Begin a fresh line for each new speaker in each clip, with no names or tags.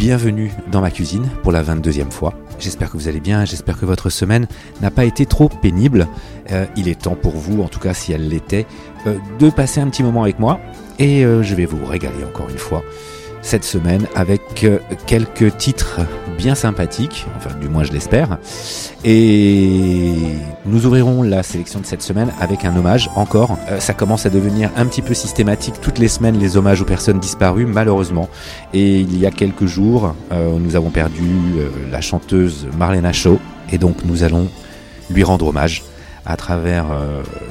Bienvenue dans ma cuisine pour la 22e fois. J'espère que vous allez bien, j'espère que votre semaine n'a pas été trop pénible. Euh, il est temps pour vous, en tout cas si elle l'était, euh, de passer un petit moment avec moi et euh, je vais vous régaler encore une fois cette semaine avec euh, quelques titres bien sympathiques, enfin du moins je l'espère. Et nous ouvrirons la sélection de cette semaine avec un hommage encore. Euh, ça commence à devenir un petit peu systématique toutes les semaines les hommages aux personnes disparues malheureusement. Et il y a quelques jours, euh, nous avons perdu la chanteuse Marlena Shaw et donc nous allons lui rendre hommage à travers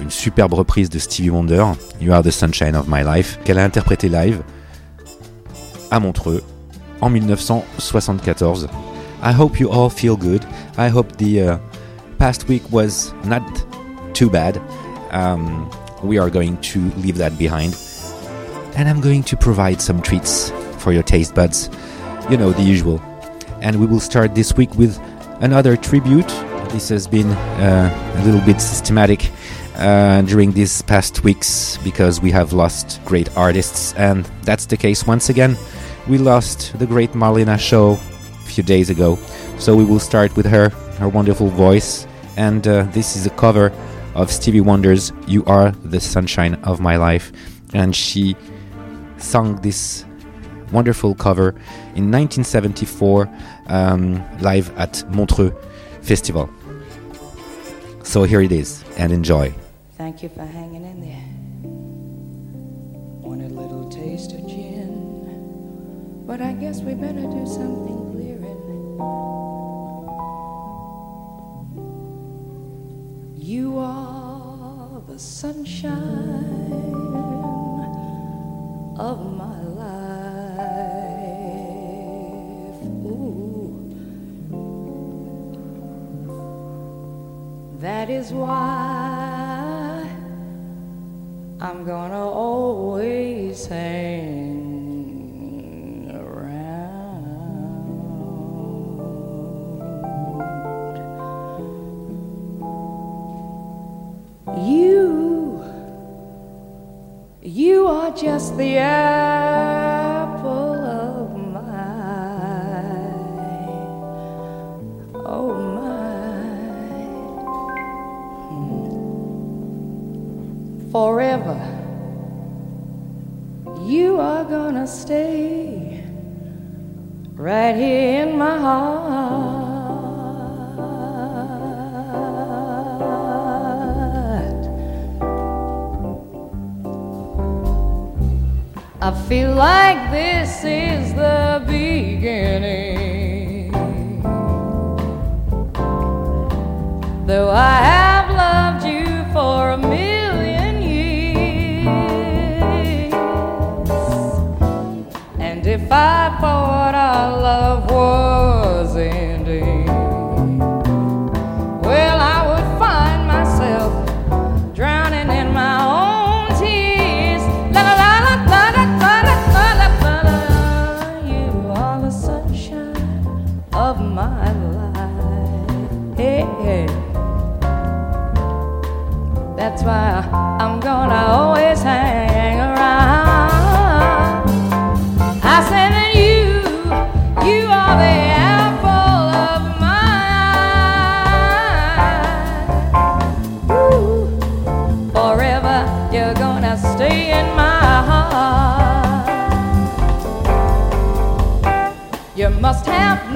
une superbe reprise de Stevie Wonder, You Are the Sunshine of My Life, qu'elle a interprété live à Montreux en 1974. I hope you all feel good. I hope the uh, past week was not too bad. Um, we are going to leave that behind. And I'm going to provide some treats for your taste buds. You know, the usual. And we will start this week with another tribute. This has been uh, a little bit systematic uh, during these past weeks because we have lost great artists, and that's the case once again we lost the great Marlena Shaw a few days ago. So we will start with her, her wonderful voice. And uh, this is a cover of Stevie Wonder's You Are the Sunshine of My Life. And she sung this wonderful cover in 1974 um, live at Montreux Festival. So here it is, and enjoy.
Thank you for hanging in there. Want a little taste of gin, but I guess we better do something clearing. You are the sunshine of my life. Ooh. That is why I'm gonna always hang. Around. You you are just the apple Forever, you are gonna stay right here in my heart. I feel like this is the beginning. Though I have loved you for a million You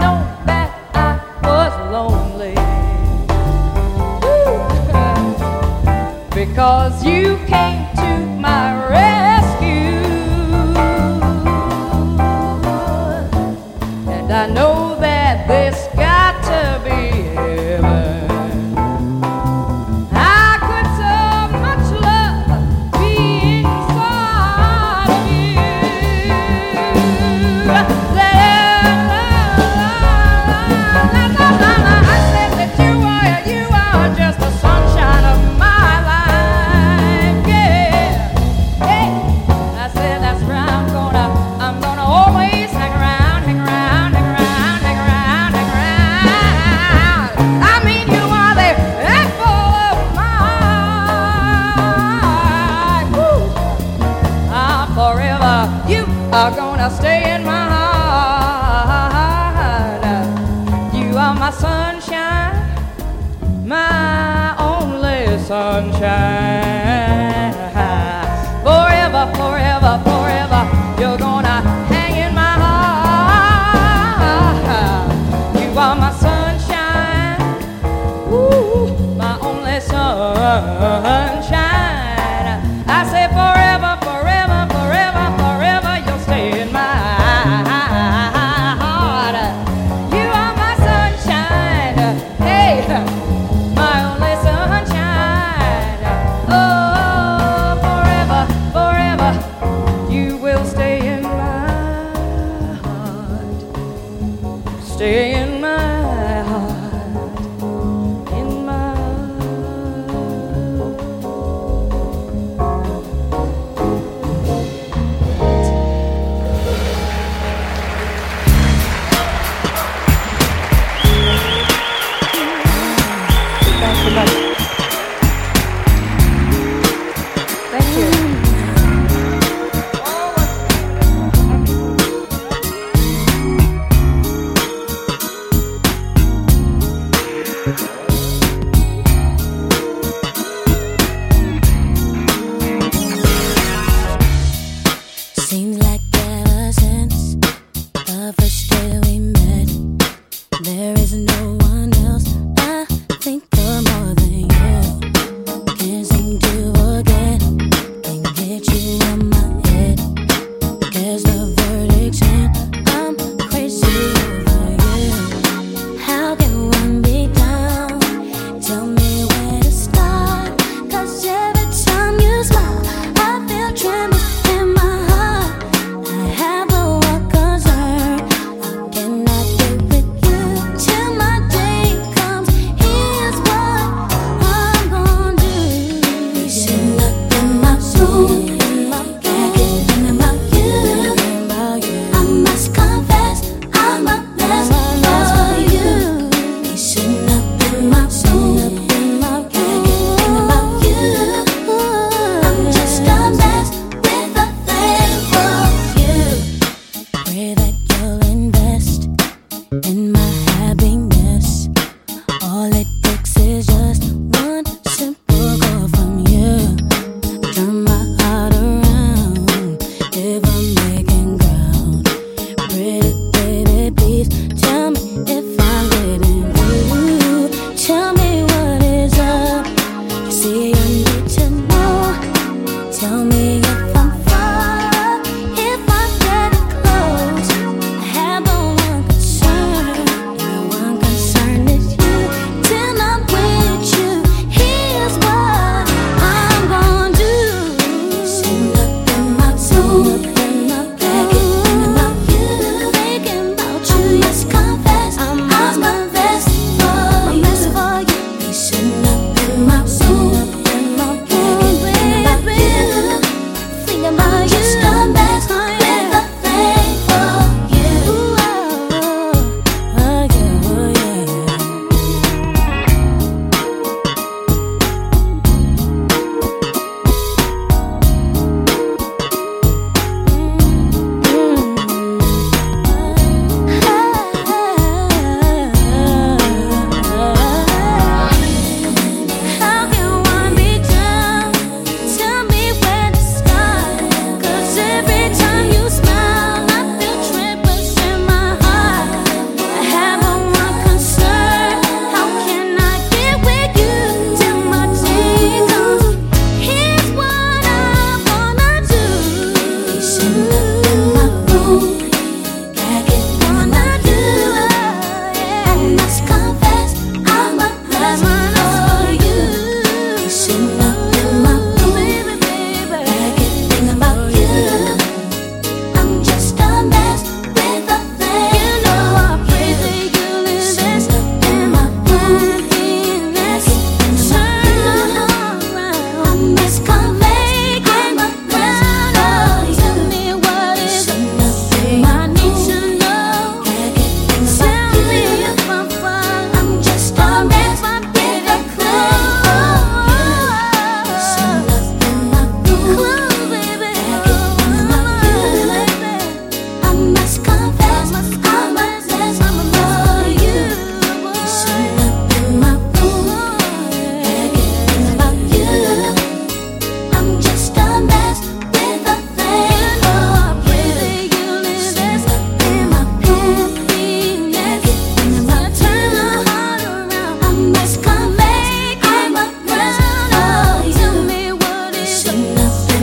sunshine.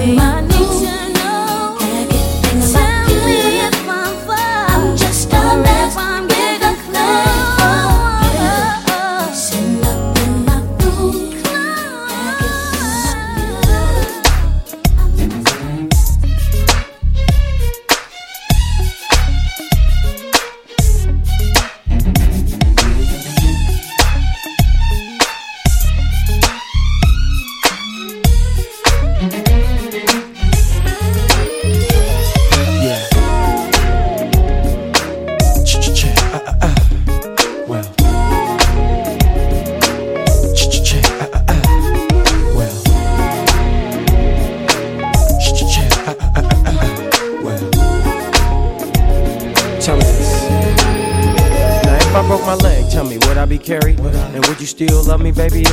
Mami.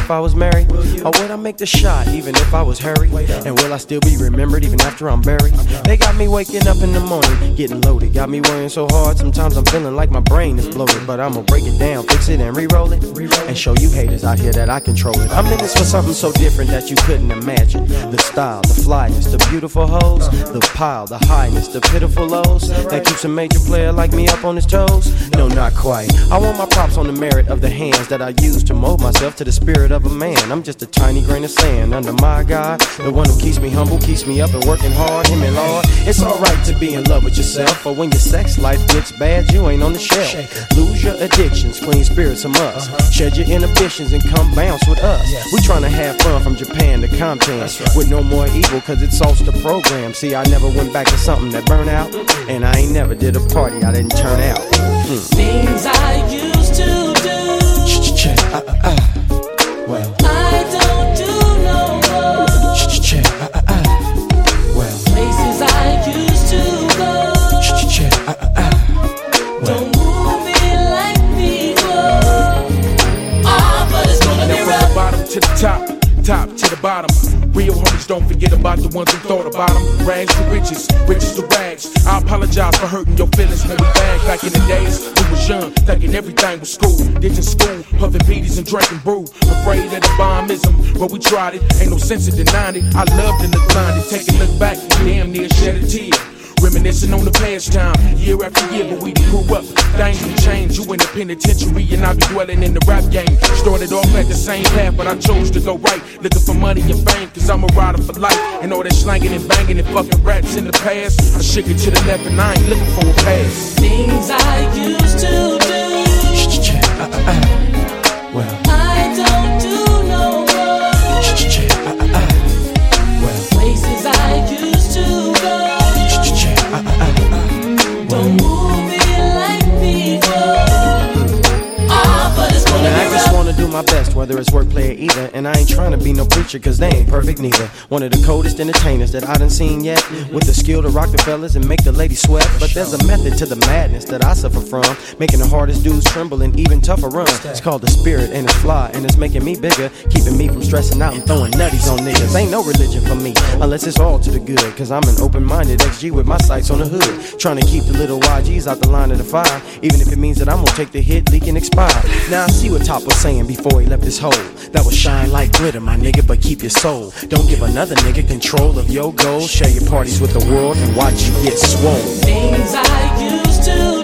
If I was married? Or would I make the shot even if I was hurried? And will I still be remembered even after I'm buried? Got me waking up in the morning, getting loaded. Got me worrying so hard, sometimes I'm feeling like my brain is bloated. But I'ma break it down, fix it, and re roll it. And show you haters out here that I control it. I'm in this for something so different that you couldn't imagine. The style, the flyness, the beautiful hoes, the pile, the highness, the pitiful lows. That keeps a major player like me up on his toes? No, not quite. I want my props on the merit of the hands that I use to mold myself to the spirit of a man. I'm just a tiny grain of sand under my God, the one who keeps me humble, keeps me up and working hard. Him and Lord, it's alright to be in love with yourself, but when your sex life gets bad, you ain't on the shelf. Lose your addictions, clean spirits a must. Shed your inhibitions and come bounce with us. We trying to have fun from Japan to Compton with no more evil, cause it solves the program. See, I never went back to something that burned out, and I ain't never did a party I didn't turn out. Mm.
Things I
the bottom. Real homies don't forget about the ones who thought about them. Rags to riches, riches to rags. I apologize for hurting your feelings when we back back in the days. We was young, thinking everything was school. Ditching school, puffing beaties and drinking brew. Afraid of the bombism, but we tried it. Ain't no sense in denying it. I loved and declined it. Take a look back, damn near shed a tear. Reminiscing on the past time, year after year, but we done grew up. Things have changed. You in the penitentiary, and I be dwelling in the rap game. Started off at the same path, but I chose to go right. Looking for money and fame, cause I'm a rider for life. And all that slanging and banging and fucking rats in the past. I shake it to the left, and I ain't looking for a pass.
Things I used to do,
check, uh, uh, uh. Well,
do
my best, whether it's wordplay or either. And I ain't trying to be no preacher, cause they ain't perfect neither. One of the coldest entertainers that I done seen yet. With the skill to rock the fellas and make the ladies sweat. But there's a method to the madness that I suffer from. Making the hardest dudes tremble and even tougher run. It's called the spirit and it's fly, and it's making me bigger. Keeping me from stressing out and throwing nutties on niggas. Ain't no religion for me, unless it's all to the good. Cause I'm an open minded XG with my sights on the hood. Trying to keep the little YGs out the line of the fire. Even if it means that I'm gonna take the hit, leak and expire. Now I see what Top was saying before he left his hole. That was shine like glitter, my nigga, but keep your soul. Don't give another nigga control of your goals. Share your parties with the world and watch you get swole.
Things I used to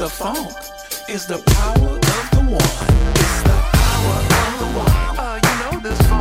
the funk.
is the power of the one. It's the power of the one. Uh, you know this funk.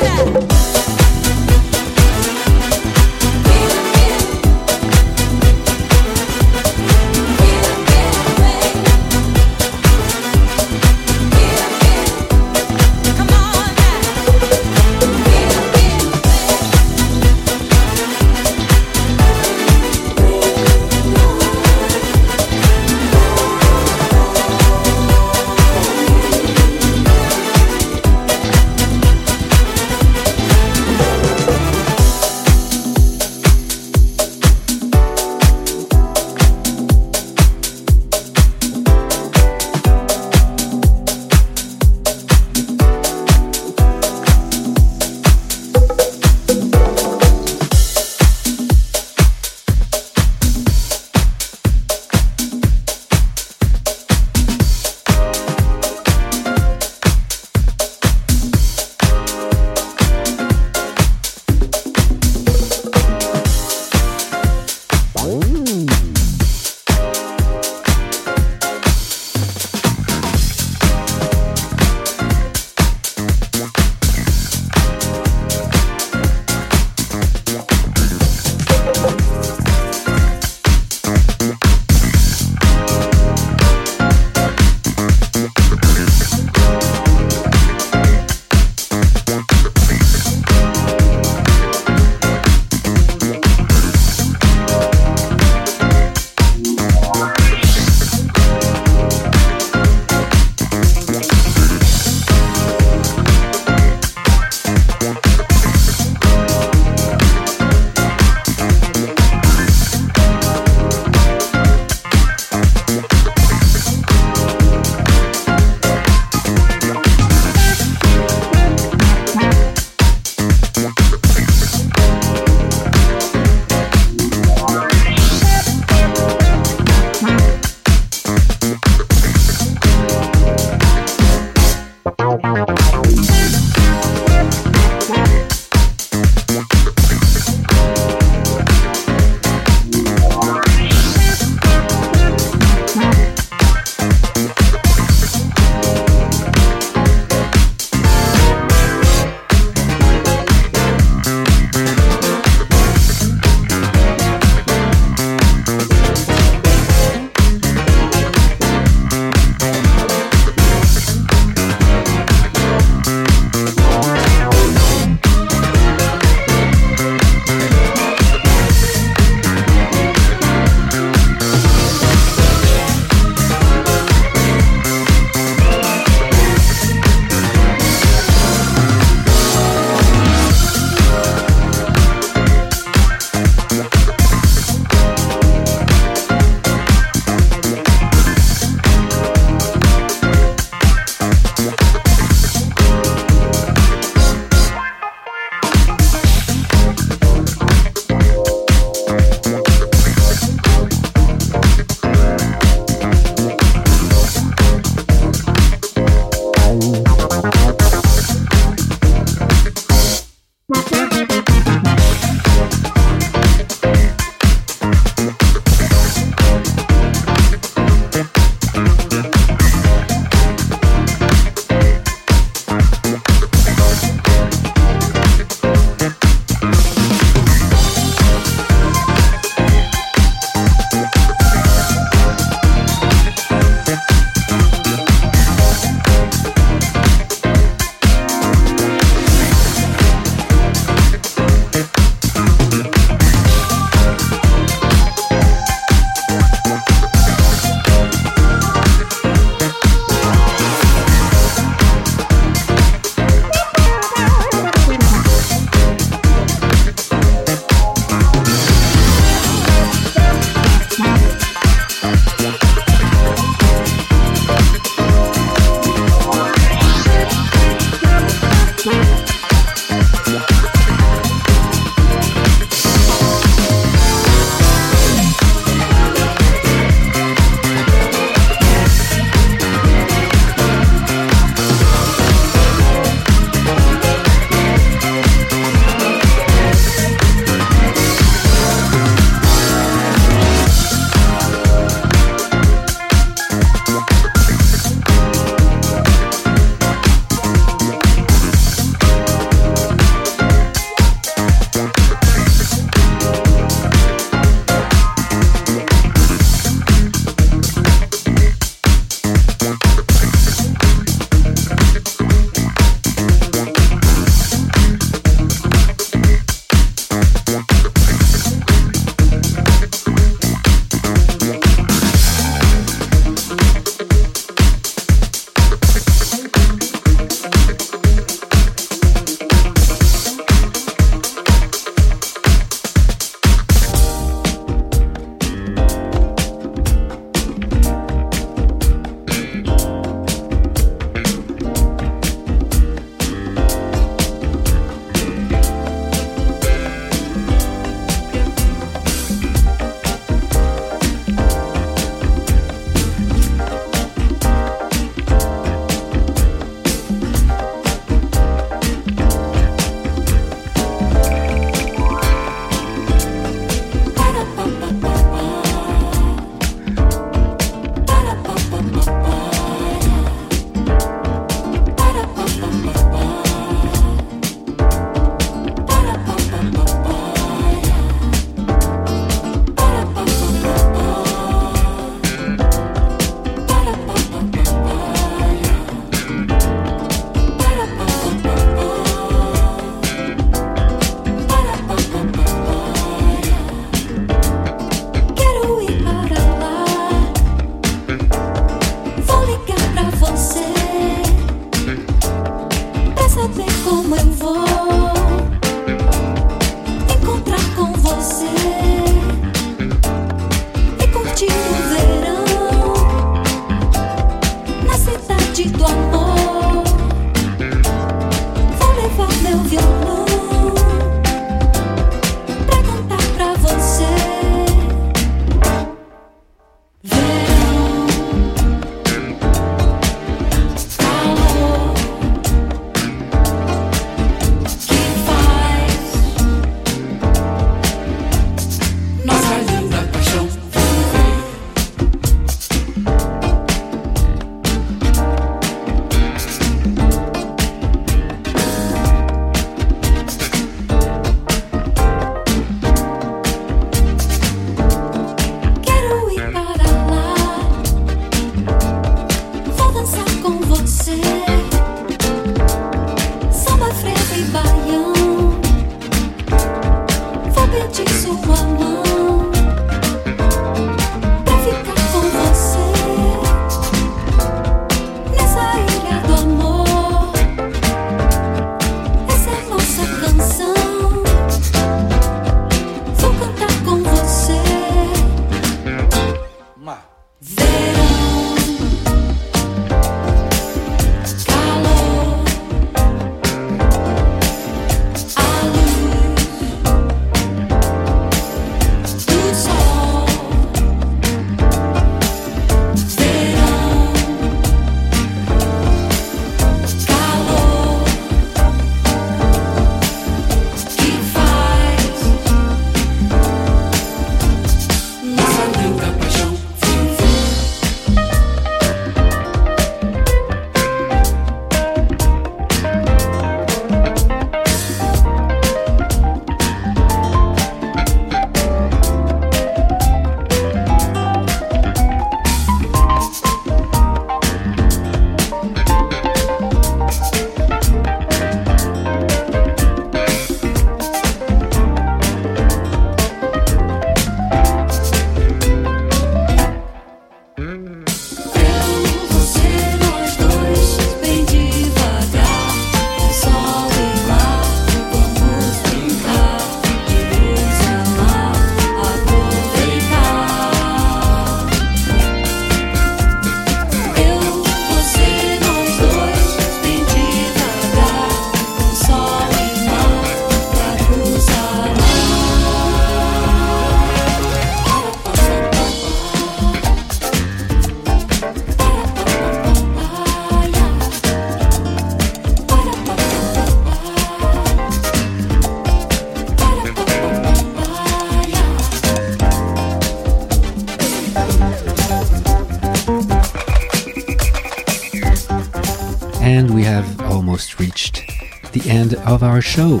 Our show.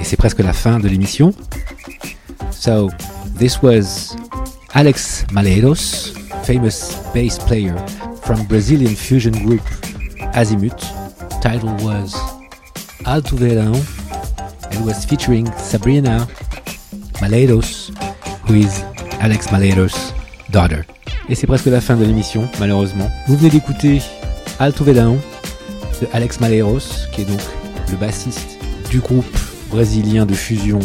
Et c'est presque la fin de l'émission. So, this was Alex Maleiros, famous bass player from Brazilian fusion group Azimuth. Title was Alto Verão and was featuring Sabrina Maleiros, who is Alex Maleiros' daughter. Et c'est presque la fin de l'émission, malheureusement. Vous venez d'écouter Alto Verão de Alex Maleiros, qui est donc le bassiste du groupe brésilien de fusion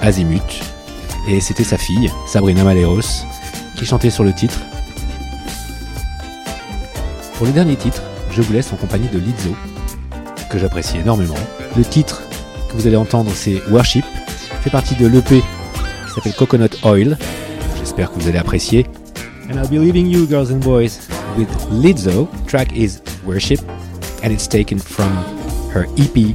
Azimuth. Et c'était sa fille, Sabrina Maleiros, qui chantait sur le titre. Pour le dernier titre, je vous laisse en compagnie de Lizzo, que j'apprécie énormément. Le titre que vous allez entendre, c'est Worship, fait partie de l'EP qui s'appelle Coconut Oil. J'espère que vous allez apprécier. And I'll be leaving you, girls and boys, with Lizzo. Track is Worship, and it's taken from her EP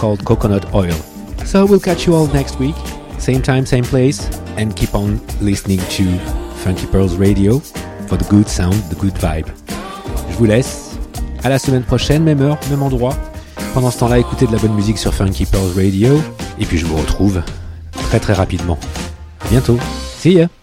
called Coconut Oil. So we'll catch you all next week, same time, same place, and keep on listening to Funky Pearls Radio for the good sound, the good vibe. Je vous laisse. À la semaine prochaine, même heure, même endroit. Pendant ce temps-là, écoutez de la bonne musique sur Funky Pearls Radio. Et puis je vous retrouve très très rapidement. À bientôt. See ya.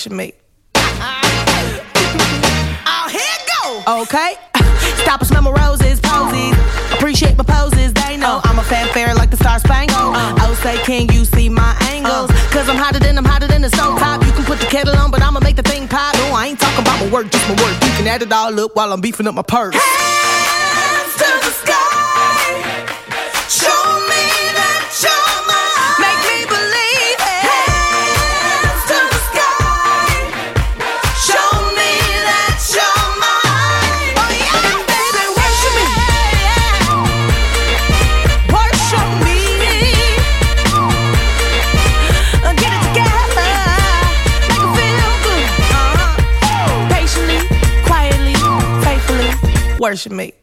Worship me. Oh, here go. Okay. Stop and smell my roses, posies. Appreciate my poses, they know uh. I'm a fanfare like the Star Spangled. Oh, say, can you see my angles? Uh. Cause I'm hotter than I'm hotter than the stove top. You can put the kettle on, but I'ma make the thing pop. No, I ain't talking about my work, just my work. You can add it all up while I'm beefing up my purse. Hands good. Uh-huh.